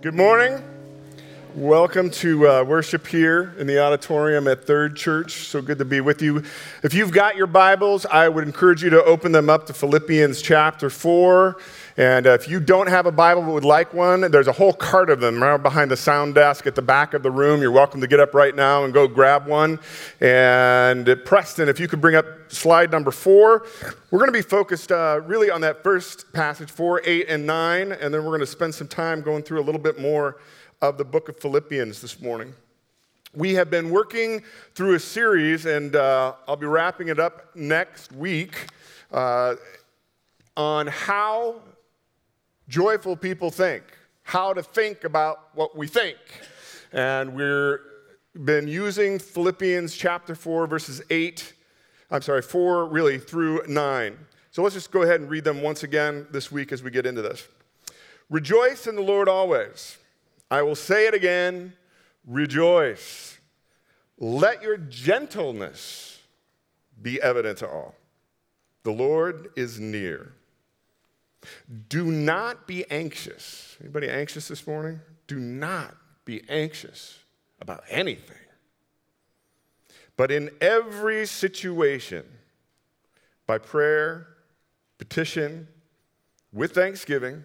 Good morning. Welcome to uh, worship here in the auditorium at Third Church. So good to be with you. If you've got your Bibles, I would encourage you to open them up to Philippians chapter 4. And uh, if you don't have a Bible but would like one, there's a whole cart of them right behind the sound desk at the back of the room. You're welcome to get up right now and go grab one. And uh, Preston, if you could bring up slide number four, we're going to be focused uh, really on that first passage, 4, 8, and 9. And then we're going to spend some time going through a little bit more of the book of Philippians this morning. We have been working through a series, and uh, I'll be wrapping it up next week uh, on how joyful people think, how to think about what we think. And we've been using Philippians chapter 4, verses 8, I'm sorry, 4 really through 9. So let's just go ahead and read them once again this week as we get into this. Rejoice in the Lord always. I will say it again rejoice. Let your gentleness be evident to all. The Lord is near. Do not be anxious. Anybody anxious this morning? Do not be anxious about anything. But in every situation, by prayer, petition, with thanksgiving,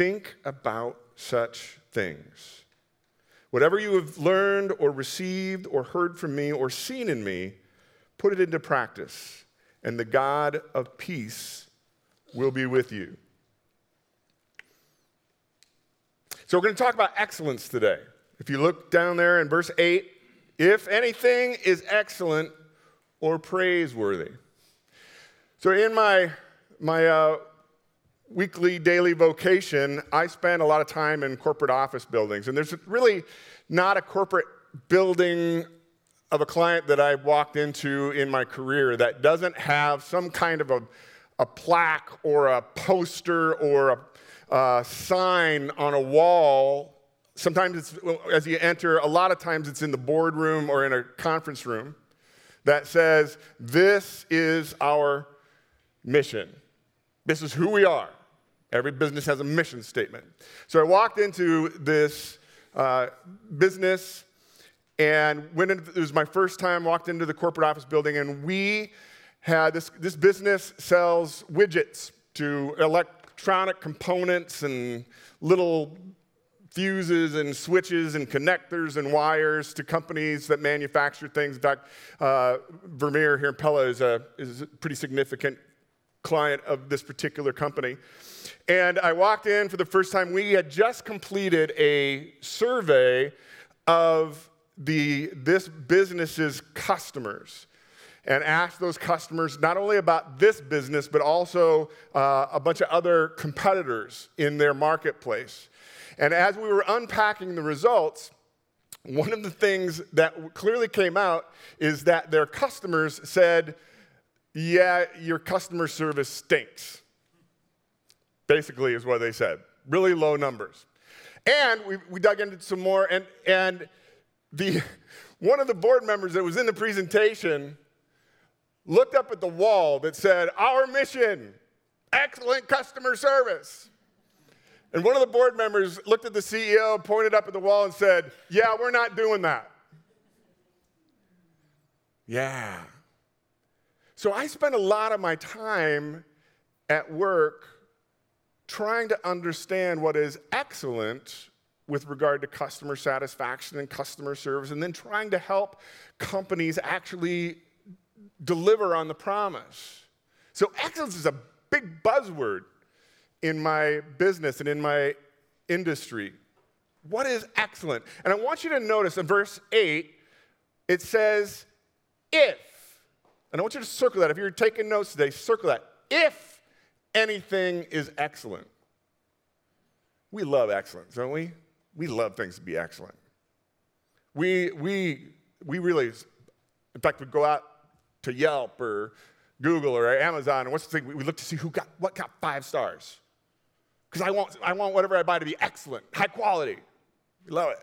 think about such things. Whatever you have learned or received or heard from me or seen in me, put it into practice and the God of peace will be with you. So, we're going to talk about excellence today. If you look down there in verse 8, if anything is excellent or praiseworthy. So, in my, my uh, weekly, daily vocation, I spend a lot of time in corporate office buildings. And there's really not a corporate building of a client that I've walked into in my career that doesn't have some kind of a, a plaque or a poster or a, sign on a wall. Sometimes it's as you enter, a lot of times it's in the boardroom or in a conference room that says, This is our mission. This is who we are. Every business has a mission statement. So I walked into this uh, business and when it was my first time, walked into the corporate office building, and we had this, this business sells widgets to electronic components and little fuses and switches and connectors and wires to companies that manufacture things. In fact, uh, Vermeer here in Pella is a, is a pretty significant client of this particular company. And I walked in for the first time. We had just completed a survey of the, this business's customers and asked those customers not only about this business, but also uh, a bunch of other competitors in their marketplace. And as we were unpacking the results, one of the things that clearly came out is that their customers said, Yeah, your customer service stinks. Basically, is what they said. Really low numbers. And we, we dug into some more, and, and the, one of the board members that was in the presentation looked up at the wall that said, Our mission, excellent customer service. And one of the board members looked at the CEO, pointed up at the wall, and said, Yeah, we're not doing that. Yeah. So I spend a lot of my time at work trying to understand what is excellent with regard to customer satisfaction and customer service, and then trying to help companies actually deliver on the promise. So, excellence is a big buzzword in my business and in my industry. What is excellent? And I want you to notice in verse 8, it says, if. And I want you to circle that. If you're taking notes today, circle that. If anything is excellent. we love excellence, don't we? We love things to be excellent. We, we, we really, in fact, we go out to Yelp or Google or Amazon, and what's the thing? We look to see who got what got five stars. Because I want, I want whatever I buy to be excellent, high quality. We love it.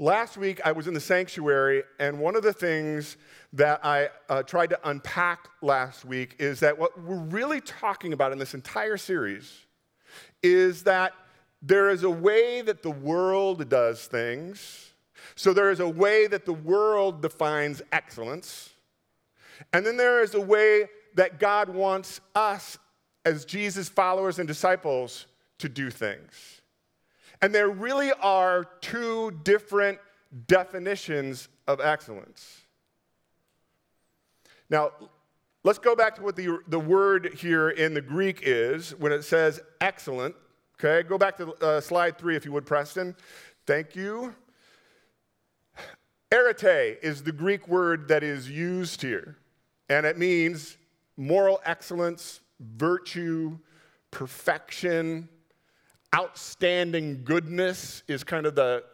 Last week, I was in the sanctuary, and one of the things that I uh, tried to unpack last week is that what we're really talking about in this entire series is that there is a way that the world does things. So there is a way that the world defines excellence. And then there is a way that God wants us as Jesus' followers and disciples to do things. And there really are two different definitions of excellence. Now, let's go back to what the, the word here in the Greek is when it says excellent. Okay, go back to uh, slide three if you would, Preston. Thank you. Arete is the Greek word that is used here, and it means moral excellence, virtue, perfection, outstanding goodness is kind of the,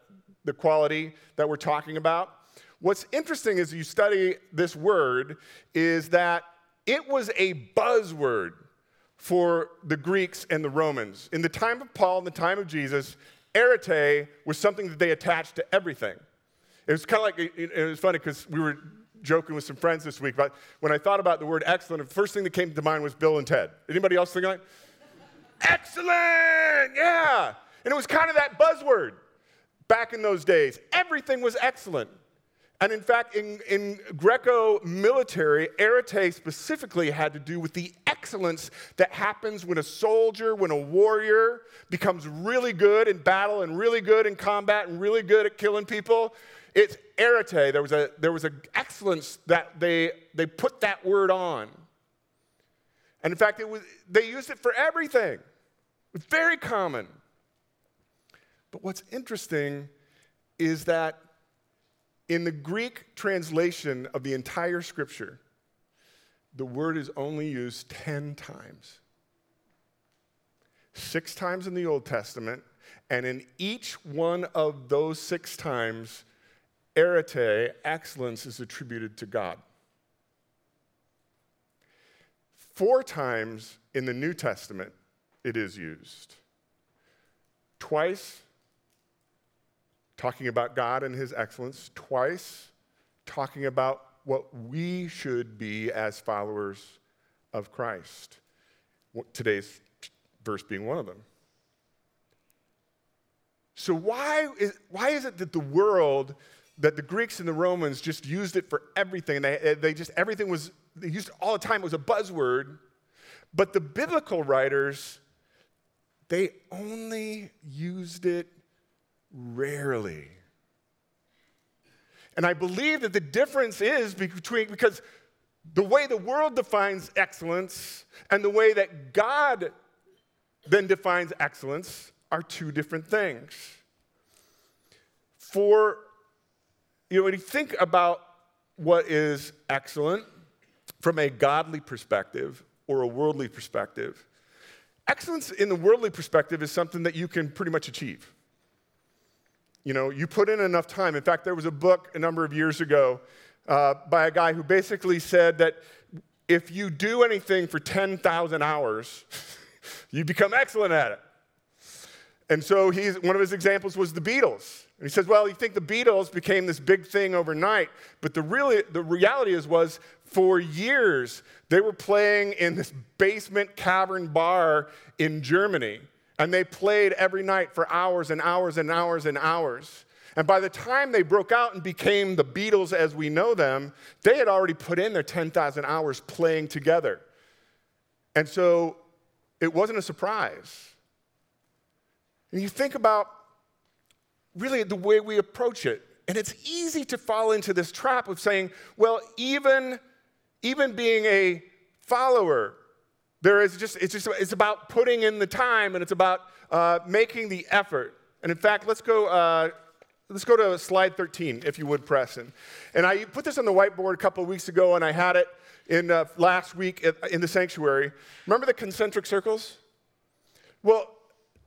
the quality that we're talking about. What's interesting as you study this word is that it was a buzzword for the Greeks and the Romans. In the time of Paul, in the time of Jesus, arete was something that they attached to everything. It was kind of like, it was funny because we were joking with some friends this week about when I thought about the word excellent, the first thing that came to mind was Bill and Ted. Anybody else think like, excellent, yeah. And it was kind of that buzzword back in those days. Everything was excellent. And in fact, in, in Greco military, arete specifically had to do with the excellence that happens when a soldier, when a warrior becomes really good in battle and really good in combat and really good at killing people. It's arete. There was a there was an excellence that they they put that word on. And in fact, it was they used it for everything. It's very common. But what's interesting is that in the Greek translation of the entire scripture, the word is only used 10 times. Six times in the Old Testament, and in each one of those six times, arete, excellence, is attributed to God. Four times in the New Testament, it is used. Twice talking about God and his excellence, twice talking about what we should be as followers of Christ. Today's verse being one of them. So, why is, why is it that the world, that the Greeks and the Romans just used it for everything? They, they just, everything was, they used all the time. It was a buzzword. But the biblical writers, they only used it Rarely. And I believe that the difference is between, because the way the world defines excellence and the way that God then defines excellence are two different things. For, you know, when you think about what is excellent from a godly perspective or a worldly perspective, excellence in the worldly perspective is something that you can pretty much achieve. You know, you put in enough time. In fact, there was a book a number of years ago uh, by a guy who basically said that if you do anything for 10,000 hours, you become excellent at it. And so he's, one of his examples was the Beatles. And he says, well, you think the Beatles became this big thing overnight, but the, really, the reality is was for years they were playing in this basement cavern bar in Germany and they played every night for hours and hours and hours and hours. And by the time they broke out and became the Beatles as we know them, they had already put in their 10,000 hours playing together. And so it wasn't a surprise. And you think about really the way we approach it. And it's easy to fall into this trap of saying, well, even, even being a follower there is just, it's just, it's about putting in the time and it's about uh, making the effort. And in fact, let's go, uh, let's go to slide 13, if you would, Preston. And I put this on the whiteboard a couple of weeks ago and I had it in uh, last week in the sanctuary. Remember the concentric circles? Well,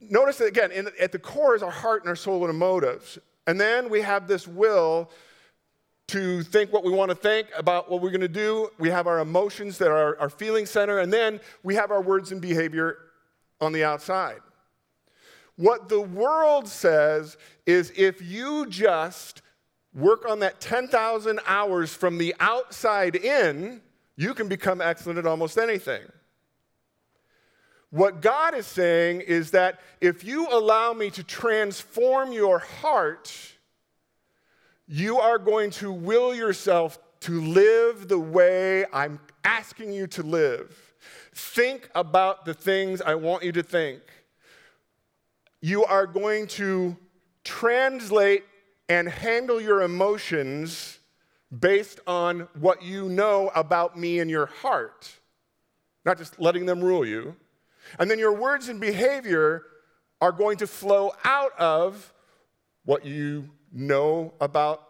notice that again, in, at the core is our heart and our soul and our motives. And then we have this will to think what we want to think about what we're going to do. We have our emotions that are our feeling center, and then we have our words and behavior on the outside. What the world says is if you just work on that 10,000 hours from the outside in, you can become excellent at almost anything. What God is saying is that if you allow me to transform your heart, you are going to will yourself to live the way I'm asking you to live. Think about the things I want you to think. You are going to translate and handle your emotions based on what you know about me in your heart, not just letting them rule you. And then your words and behavior are going to flow out of what you know about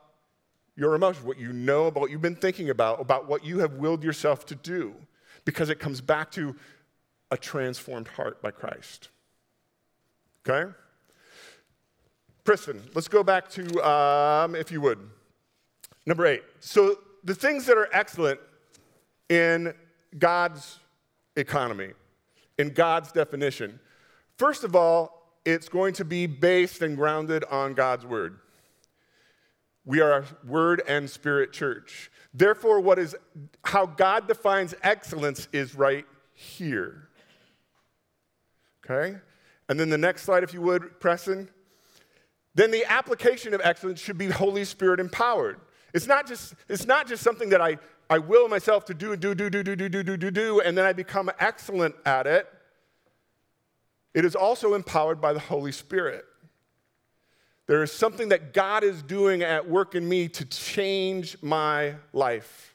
your emotions, what you know about what you've been thinking about, about what you have willed yourself to do, because it comes back to a transformed heart by Christ. Okay? Preston, let's go back to, um, if you would, number eight. So, the things that are excellent in God's economy in God's definition. First of all, it's going to be based and grounded on God's word. We are a word and spirit church. Therefore, what is how God defines excellence is right here. Okay? And then the next slide, if you would, Preston. Then the application of excellence should be Holy Spirit empowered. It's not just, it's not just something that I, I will myself to do, do, do, do, do, do, do, do, do, do, and then I become excellent at it. It is also empowered by the Holy Spirit. There is something that God is doing at work in me to change my life,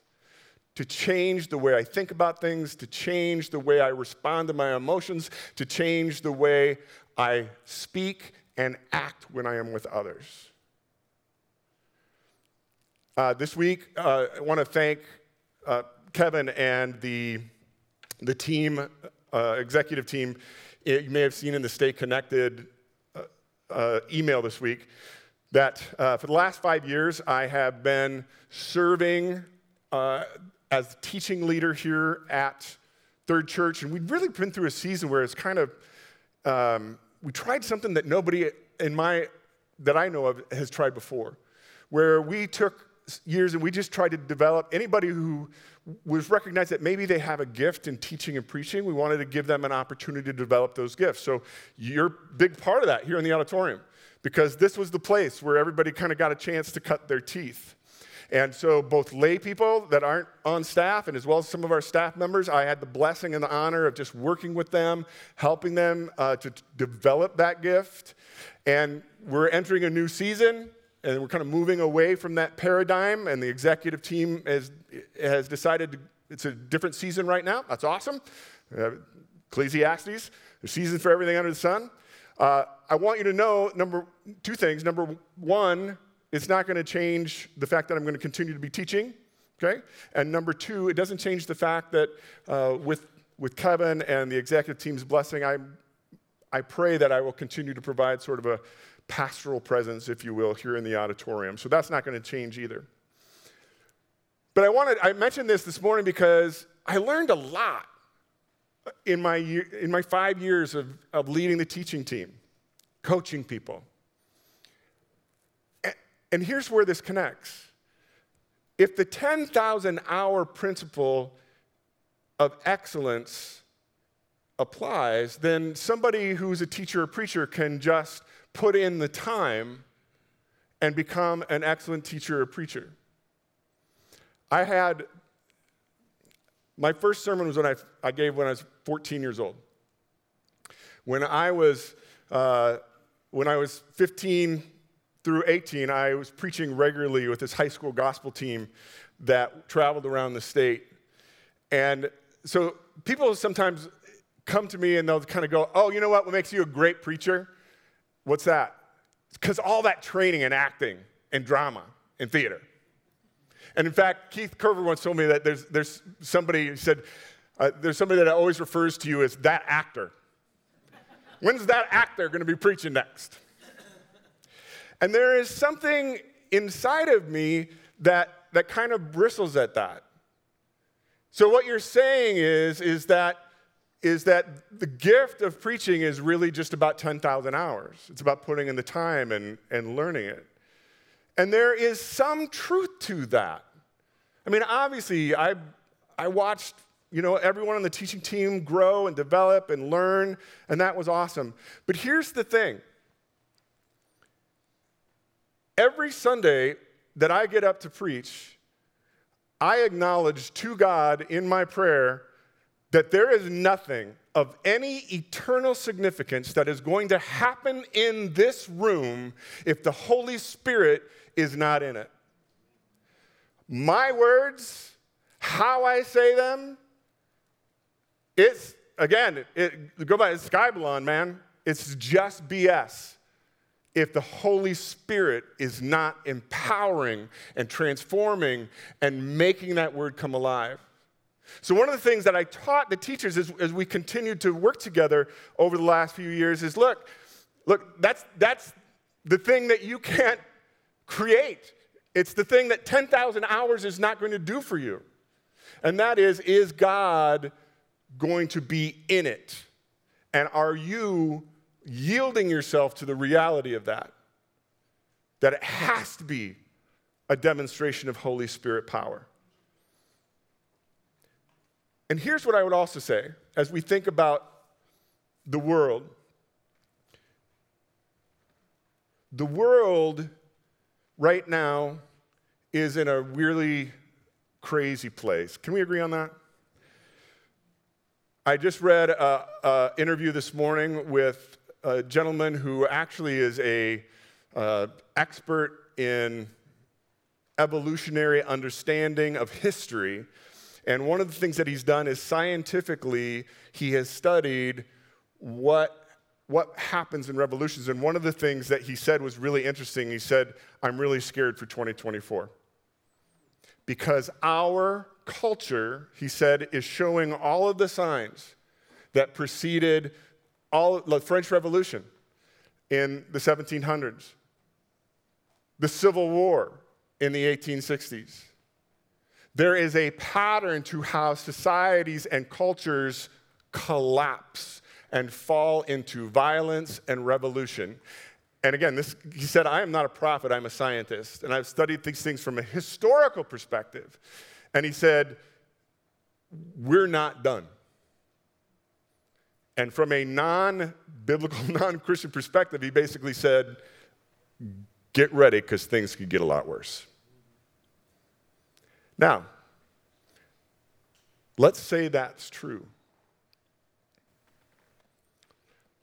to change the way I think about things, to change the way I respond to my emotions, to change the way I speak and act when I am with others. Uh, this week, uh, I want to thank uh, Kevin and the, the team, uh, executive team. You may have seen in the Stay Connected uh, uh, email this week that for the last five years, I have been serving as teaching leader here at Third Church. And we've really been through a season where it's kind of, um, we tried something that nobody in my, that I know of has tried before, where we took years and we just tried to develop anybody who was recognized that maybe they have a gift in teaching and preaching we wanted to give them an opportunity to develop those gifts. So you're a big part of that here in the auditorium because this was the place where everybody kind of got a chance to cut their teeth. And so both lay people that aren't on staff and as well as some of our staff members i had the blessing and the honor of just working with them helping them uh, to develop that gift. And we're entering a new season and we're kind of moving away from that paradigm, and the executive team has, has decided to, it's a different season right now. That's awesome. Uh, Ecclesiastes, the season for everything under the sun. Uh, I want you to know number two things. Number one, it's not going to change the fact that I'm going to continue to be teaching. Okay, and number two, it doesn't change the fact that uh, with with Kevin and the executive team's blessing, I I pray that I will continue to provide sort of a pastoral presence, if you will, here in the auditorium. So that's not going to change either. But I wanted, I mentioned this this morning because I learned a lot in my, year, in my five years of, of leading the teaching team, coaching people. And, and here's where this connects. If the 10,000 hour principle of excellence applies, then somebody who's a teacher or preacher can just put in the time and become an excellent teacher or preacher. I had my first sermon was when I, I gave when I was 14 years old. When I was uh, when I was 15 through 18, I was preaching regularly with this high school gospel team that traveled around the state. And so people sometimes come to me and they'll kind of go, Oh, you know what? What makes you a great preacher? What's that? Because all that training and acting and drama and theater. And in fact, Keith Curver once told me that there's, there's somebody who said, uh, there's somebody that always refers to you as that actor. When's that actor going to be preaching next? And there is something inside of me that, that kind of bristles at that. So what you're saying is, is that is that the gift of preaching is really just about 10,000 hours. It's about putting in the time and, and learning it. And there is some truth to that. I mean, obviously, I, I watched you know, everyone on the teaching team grow and develop and learn, and that was awesome. But here's the thing every Sunday that I get up to preach, I acknowledge to God in my prayer that there is nothing of any eternal significance that is going to happen in this room if the Holy Spirit is not in it. My words, how I say them, it's, again, it, go by, it's skubalon, man. It's just BS if the Holy Spirit is not empowering and transforming and making that word come alive. So, one of the things that I taught the teachers as, as we continued to work together over the last few years is look, look, that's, that's the thing that you can't create. It's the thing that 10,000 hours is not going to do for you. And that is, is God going to be in it? And are you yielding yourself to the reality of that? That it has to be a demonstration of Holy Spirit power. And here's what I would also say as we think about the world the world right now is in a really crazy place. Can we agree on that? I just read an interview this morning with a gentleman who actually is a uh, expert in evolutionary understanding of history and one of the things that he's done is scientifically, he has studied what, what happens in revolutions. And one of the things that he said was really interesting. He said, I'm really scared for 2024. Because our culture, he said, is showing all of the signs that preceded all the French Revolution in the 1700s, the Civil War in the 1860s there is a pattern to how societies and cultures collapse and fall into violence and revolution. And again, this, he said, I am not a prophet, I'm a scientist. And I've studied these things from a historical perspective. And he said, We're not done. And from a non biblical, non Christian perspective, he basically said, Get ready because things could get a lot worse. Now, let's say that's true.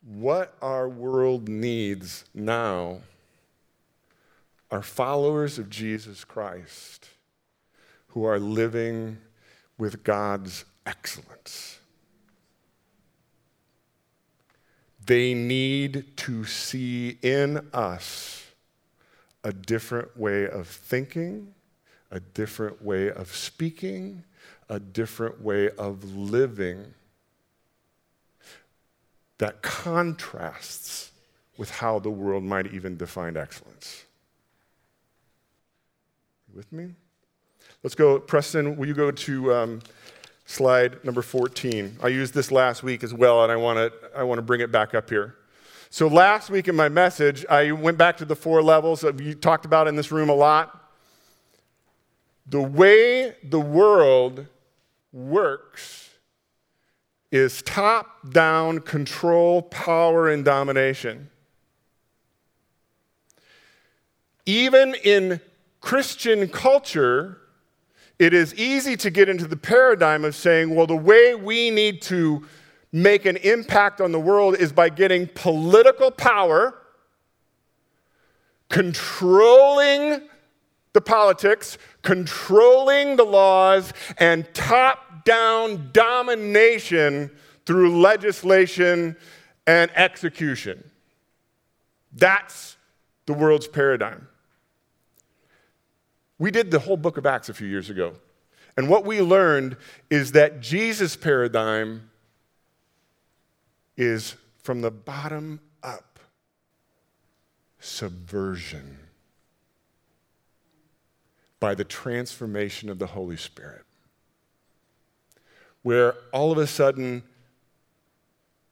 What our world needs now are followers of Jesus Christ who are living with God's excellence. They need to see in us a different way of thinking a different way of speaking, a different way of living that contrasts with how the world might even define excellence. You with me? Let's go, Preston, will you go to um, slide number 14? I used this last week as well, and I want to I wanna bring it back up here. So, last week in my message, I went back to the four levels that we talked about in this room a lot. The way the world works is top down control, power, and domination. Even in Christian culture, it is easy to get into the paradigm of saying, well, the way we need to make an impact on the world is by getting political power, controlling the politics, controlling the laws, and top down domination through legislation and execution. That's the world's paradigm. We did the whole book of Acts a few years ago. And what we learned is that Jesus' paradigm is from the bottom up subversion by the transformation of the Holy Spirit. Where all of a sudden,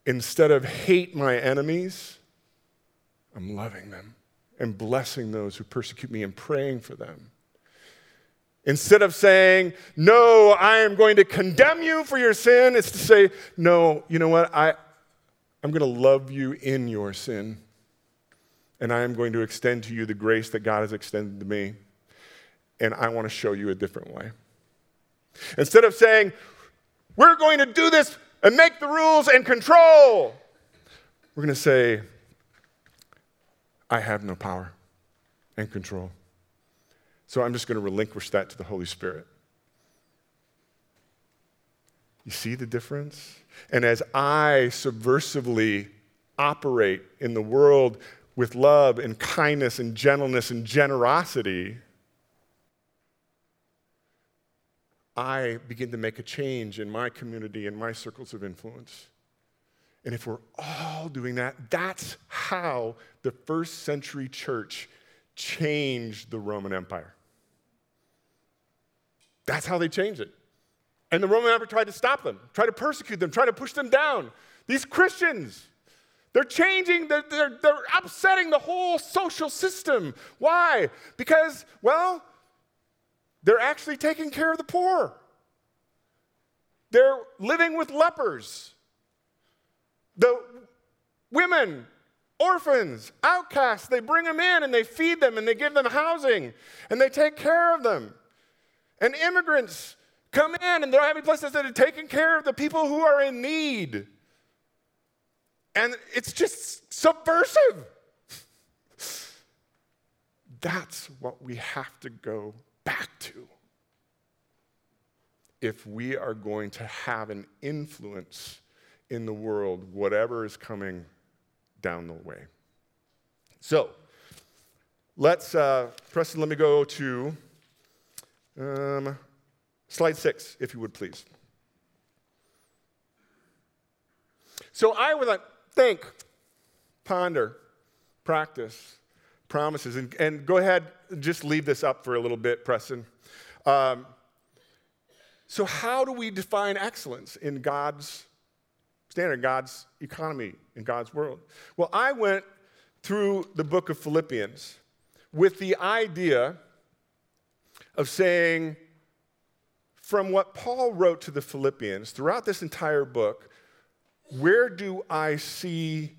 instead of hate my enemies, I'm loving them and blessing those who persecute me and praying for them. Instead of saying, No, I am going to condemn you for your sin, it's to say, No, you know what? I, I'm going to love you in your sin. And I am going to extend to you the grace that God has extended to me. And I want to show you a different way. Instead of saying, We're going to do this and make the rules and control, we're going to say, I have no power and control. So I'm just going to relinquish that to the Holy Spirit. You see the difference? And as I subversively operate in the world with love and kindness and gentleness and generosity, I begin to make a change in my community and my circles of influence. And if we're all doing that, that's how the first century church changed the Roman Empire. That's how they changed it. And the Roman Empire tried to stop them, tried to persecute them, tried to push them down. These Christians, they're changing, they're, they're, they're upsetting the whole social system. Why? Because, well, they're actually taking care of the poor. They're living with lepers. The women, orphans, outcasts, they bring them in and they feed them and they give them housing and they take care of them. And immigrants come in and they're having places that are taking care of the people who are in need. And it's just subversive. That's what we have to go back to if we are going to have an influence in the world, whatever is coming down the way. So, let's, uh, Preston, let me go to um, slide six, if you would please. So I would think, ponder, practice, promises, and, and go ahead, just leave this up for a little bit, Preston. Um, so, how do we define excellence in God's standard, God's economy, in God's world? Well, I went through the book of Philippians with the idea of saying, from what Paul wrote to the Philippians throughout this entire book, where do I see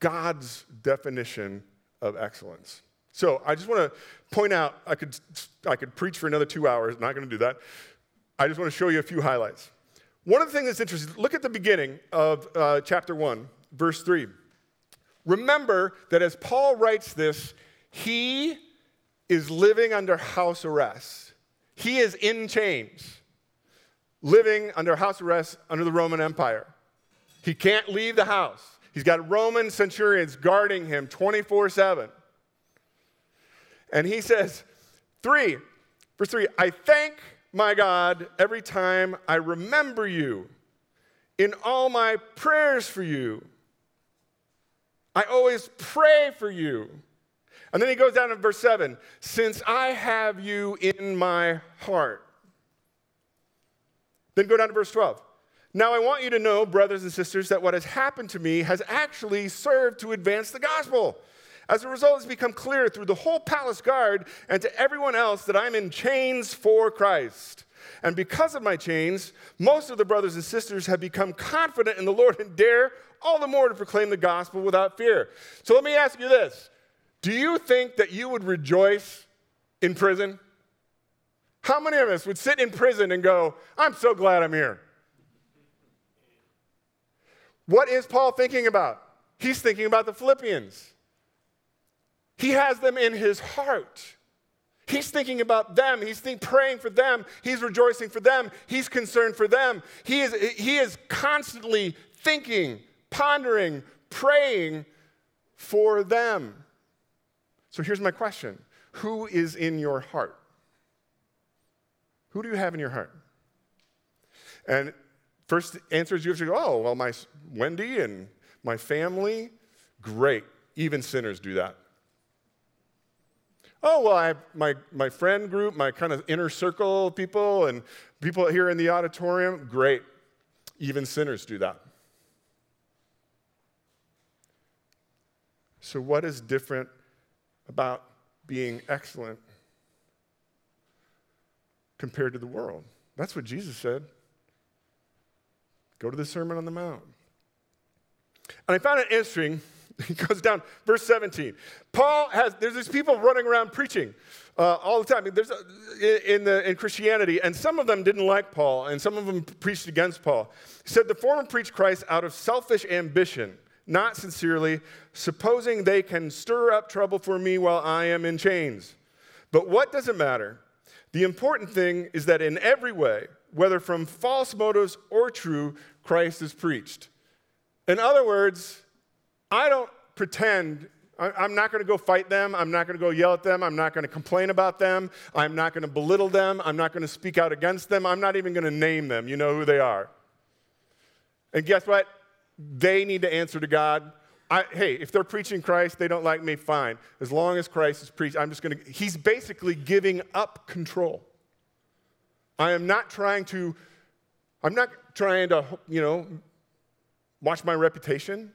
God's definition of excellence? So I just want to point out, I could, I could preach for another two hours, not going to do that. I just want to show you a few highlights. One of the things that's interesting, look at the beginning of uh, chapter 1, verse 3. Remember that as Paul writes this, he is living under house arrest. He is in chains, living under house arrest under the Roman Empire. He can't leave the house. He's got Roman centurions guarding him 24 7. And he says, 3, verse 3, I thank my God, every time I remember you in all my prayers for you. I always pray for you. And then he goes down to verse 7 since I have you in my heart. Then go down to verse 12. Now I want you to know, brothers and sisters, that what has happened to me has actually served to advance the gospel. As a result, it's become clear through the whole palace guard and to everyone else that I'm in chains for Christ. And because of my chains, most of the brothers and sisters have become confident in the Lord and dare all the more to proclaim the gospel without fear. So let me ask you this Do you think that you would rejoice in prison? How many of us would sit in prison and go, I'm so glad I'm here? What is Paul thinking about? He's thinking about the Philippians. He has them in his heart. He's thinking about them. He's think, praying for them. He's rejoicing for them. He's concerned for them. He is, he is constantly thinking, pondering, praying for them. So here's my question Who is in your heart? Who do you have in your heart? And first answer is usually, oh, well, my Wendy and my family, great. Even sinners do that. Oh, well, I my, my friend group, my kind of inner circle people, and people here in the auditorium, great. Even sinners do that. So, what is different about being excellent compared to the world? That's what Jesus said. Go to the Sermon on the Mount. And I found it interesting. He goes down, verse 17. Paul has, there's these people running around preaching uh, all the time. There's a, in, the, in Christianity, and some of them didn't like Paul, and some of them preached against Paul. He said, The former preached Christ out of selfish ambition, not sincerely, supposing they can stir up trouble for me while I am in chains. But what does it matter? The important thing is that in every way, whether from false motives or true, Christ is preached. In other words, I don't pretend, I'm not going to go fight them. I'm not going to go yell at them. I'm not going to complain about them. I'm not going to belittle them. I'm not going to speak out against them. I'm not even going to name them. You know who they are. And guess what? They need to answer to God. I, hey, if they're preaching Christ, they don't like me, fine. As long as Christ is preached, I'm just going to. He's basically giving up control. I am not trying to, I'm not trying to, you know, watch my reputation.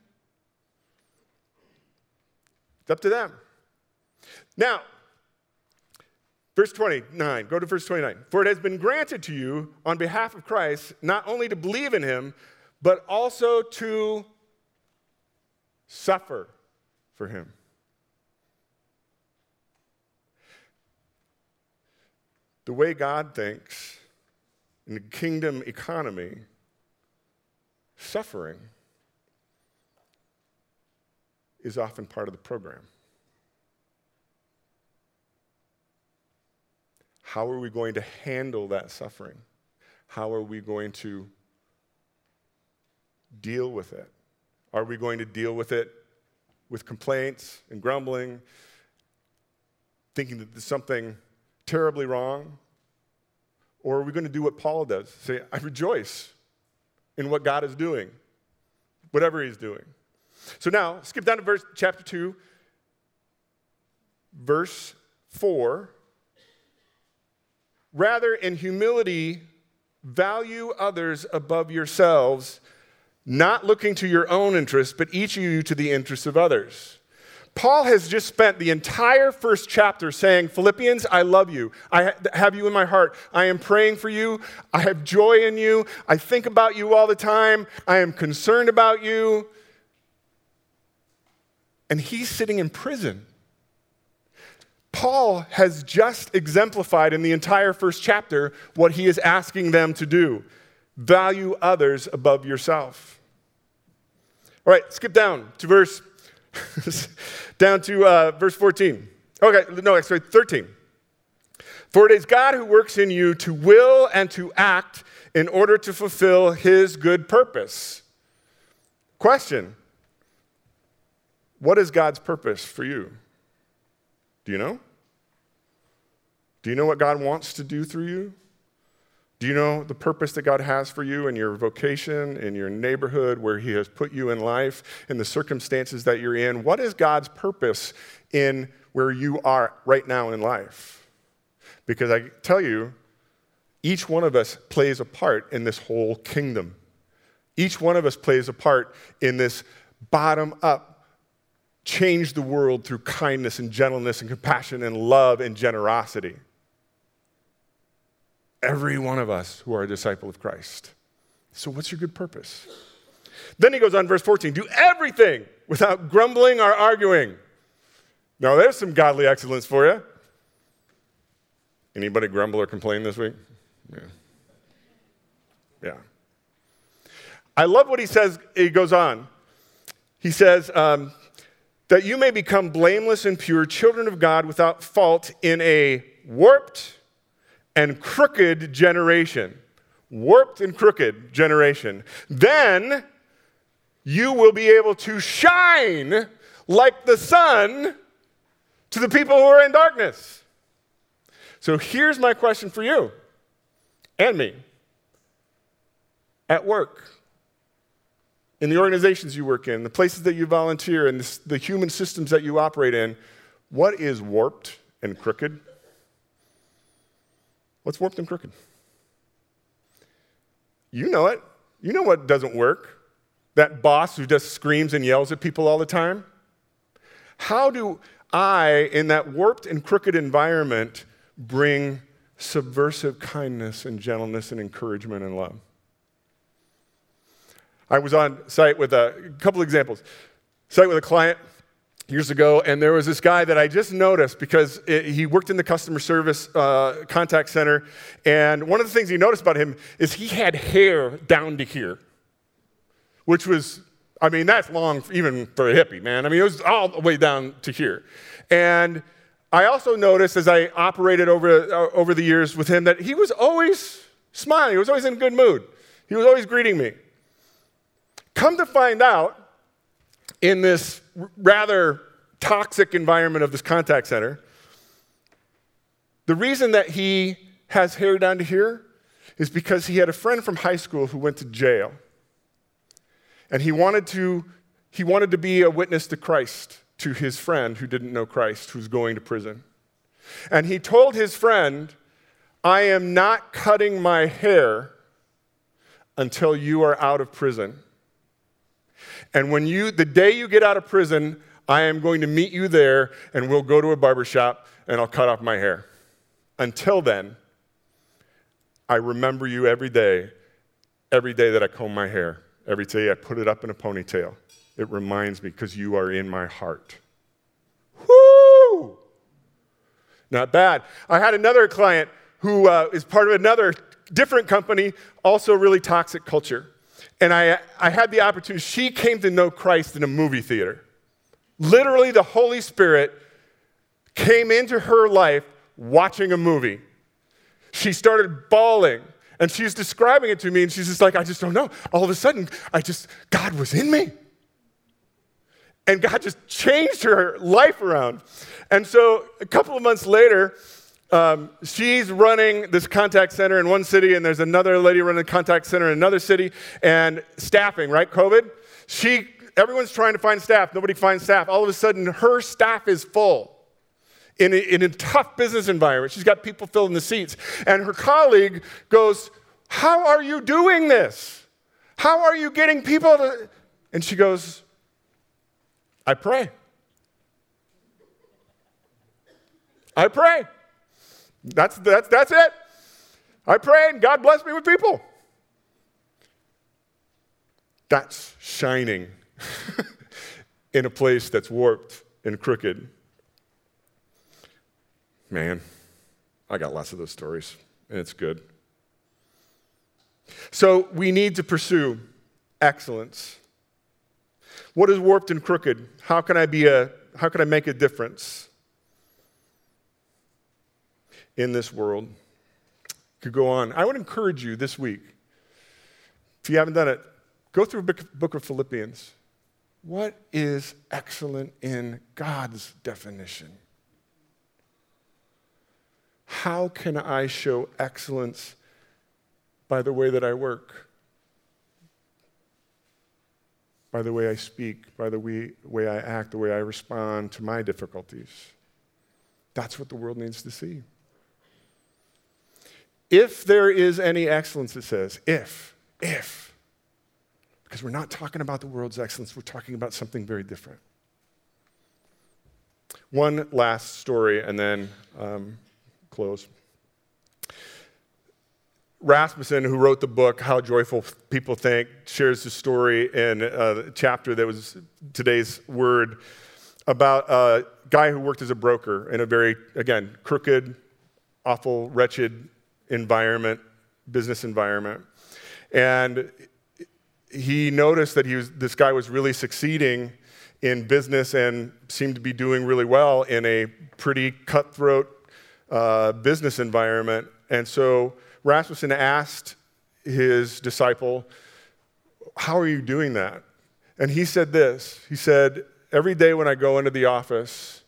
It's up to them. Now, verse 29, go to verse 29. For it has been granted to you on behalf of Christ not only to believe in him, but also to suffer for him. The way God thinks in the kingdom economy, suffering is often part of the program. How are we going to handle that suffering? How are we going to deal with it? Are we going to deal with it with complaints and grumbling, thinking that something terribly wrong? Or are we going to do what Paul does? Say, I rejoice in what God is doing, whatever he's doing. So now, skip down to verse chapter 2, verse 4. Rather, in humility, value others above yourselves, not looking to your own interests, but each of you to the interests of others. Paul has just spent the entire first chapter saying, Philippians, I love you. I have you in my heart. I am praying for you. I have joy in you. I think about you all the time. I am concerned about you and he's sitting in prison. Paul has just exemplified in the entire first chapter what he is asking them to do value others above yourself. All right, skip down to verse down to uh, verse 14. Okay, no, sorry, 13. For it is God who works in you to will and to act in order to fulfill his good purpose. Question what is God's purpose for you? Do you know? Do you know what God wants to do through you? Do you know the purpose that God has for you in your vocation, in your neighborhood, where He has put you in life, in the circumstances that you're in? What is God's purpose in where you are right now in life? Because I tell you, each one of us plays a part in this whole kingdom. Each one of us plays a part in this bottom up change the world through kindness and gentleness and compassion and love and generosity. Every one of us who are a disciple of Christ. So, what's your good purpose? Then he goes on, verse 14 do everything without grumbling or arguing. Now, there's some godly excellence for you. Anybody grumble or complain this week? Yeah. Yeah. I love what he says. He goes on. He says, um, that you may become blameless and pure, children of God without fault in a warped and crooked generation. Warped and crooked generation. Then you will be able to shine like the sun to the people who are in darkness. So here's my question for you and me at work, in the organizations you work in, the places that you volunteer, and the, the human systems that you operate in, what is warped and crooked? What's warped and crooked? You know it. You know what doesn't work. That boss who just screams and yells at people all the time. How do I, in that warped and crooked environment, bring subversive kindness and gentleness and encouragement and love? I was on site with a, a couple examples. Site with a client years ago, and there was this guy that I just noticed because it, he worked in the customer service uh, contact center. And one of the things he noticed about him is he had hair down to here, which was, I mean, that's long even for a hippie, man. I mean, it was all the way down to here. And I also noticed as I operated over, uh, over the years with him that he was always smiling, he was always in good mood, he was always greeting me. Come to find out, in this rather toxic environment of this contact center, the reason that he has hair down to here is because he had a friend from high school who went to jail. And he wanted to, he wanted to be a witness to Christ to his friend who didn't know Christ, who's going to prison. And he told his friend, I am not cutting my hair until you are out of prison. And when you, the day you get out of prison, I am going to meet you there and we'll go to a barber shop and I'll cut off my hair. Until then, I remember you every day, every day that I comb my hair, every day I put it up in a ponytail. It reminds me because you are in my heart. Whoo! Not bad. I had another client who uh, is part of another different company, also really toxic culture. And I, I had the opportunity, she came to know Christ in a movie theater. Literally, the Holy Spirit came into her life watching a movie. She started bawling and she's describing it to me and she's just like, I just don't know. All of a sudden, I just, God was in me. And God just changed her life around. And so a couple of months later, um, she's running this contact center in one city, and there's another lady running a contact center in another city, and staffing, right? COVID. She, everyone's trying to find staff. Nobody finds staff. All of a sudden, her staff is full in a, in a tough business environment. She's got people filling the seats. And her colleague goes, How are you doing this? How are you getting people to. And she goes, I pray. I pray. That's, that's, that's it. I pray and God bless me with people. That's shining in a place that's warped and crooked. Man, I got lots of those stories, and it's good. So we need to pursue excellence. What is warped and crooked? How can I be a how can I make a difference? In this world. Could go on. I would encourage you this week, if you haven't done it, go through the book of Philippians. What is excellent in God's definition? How can I show excellence by the way that I work? By the way I speak, by the way, way I act, the way I respond to my difficulties. That's what the world needs to see. If there is any excellence, it says, if, if. Because we're not talking about the world's excellence, we're talking about something very different. One last story and then um, close. Rasmussen, who wrote the book How Joyful People Think, shares the story in a chapter that was today's word about a guy who worked as a broker in a very, again, crooked, awful, wretched environment, business environment. And he noticed that he was, this guy was really succeeding in business and seemed to be doing really well in a pretty cutthroat uh, business environment. And so Rasmussen asked his disciple, How are you doing that? And he said this He said, Every day when I go into the office,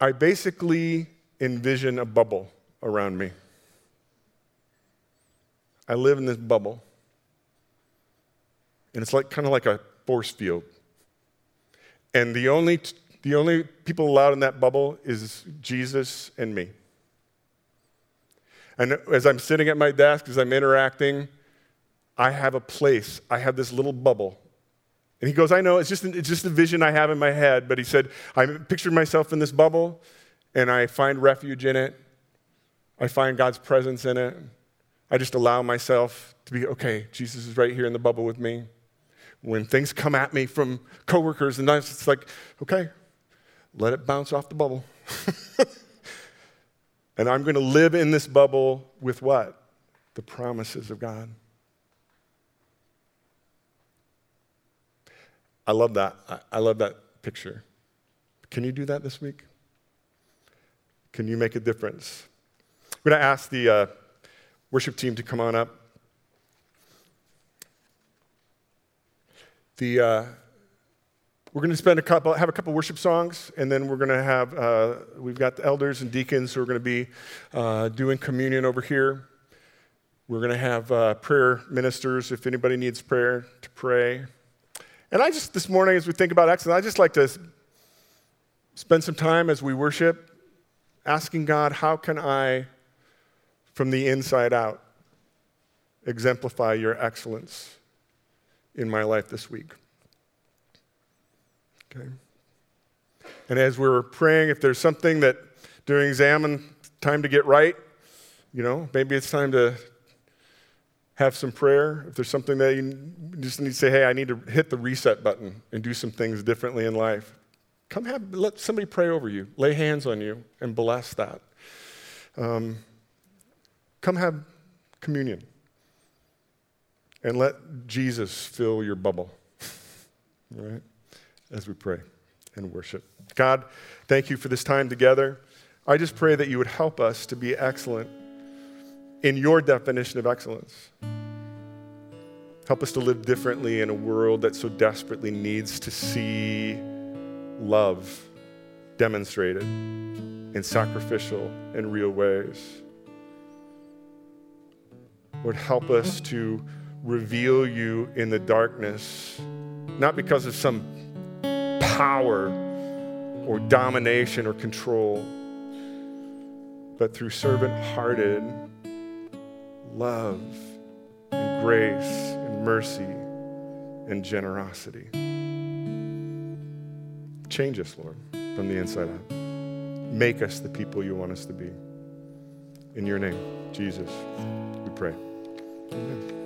I basically envision a bubble around me. I live in this bubble. And it's like kind of like a force field. And the only, the only people allowed in that bubble is Jesus and me. And as I'm sitting at my desk, as I'm interacting, I have a place. I have this little bubble. And he goes, I know, it's just, it's just a vision I have in my head. But he said, I pictured myself in this bubble, and I find refuge in it. I find God's presence in it. I just allow myself to be, okay, Jesus is right here in the bubble with me. When things come at me from coworkers and nice, it's like, okay, let it bounce off the bubble. and I'm going to live in this bubble with what? The promises of God. I love that. I love that picture. Can you do that this week? Can you make a difference? I'm going to ask the uh, worship team to come on up. The, uh, we're going to spend a couple, have a couple worship songs, and then we're going to have, uh, we've got the elders and deacons who are going to be uh, doing communion over here. We're going to have uh, prayer ministers if anybody needs prayer to pray. And I just, this morning, as we think about excellence, I just like to spend some time as we worship asking God, how can I, from the inside out, exemplify your excellence in my life this week? Okay. And as we're praying, if there's something that during examine, time to get right, you know, maybe it's time to have some prayer, if there's something that you just need to say, hey, I need to hit the reset button and do some things differently in life, come have, let somebody pray over you, lay hands on you, and bless that. Um, come have communion and let Jesus fill your bubble, right? As we pray and worship. God, thank you for this time together. I just pray that you would help us to be excellent in your definition of excellence. Help us to live differently in a world that so desperately needs to see love demonstrated in sacrificial and real ways. Lord, help us to reveal you in the darkness, not because of some power or domination or control, but through servant hearted love and grace and mercy and generosity. Change us, Lord, from the inside out. Make us the people you want us to be. In your name, Jesus, we pray. Amen.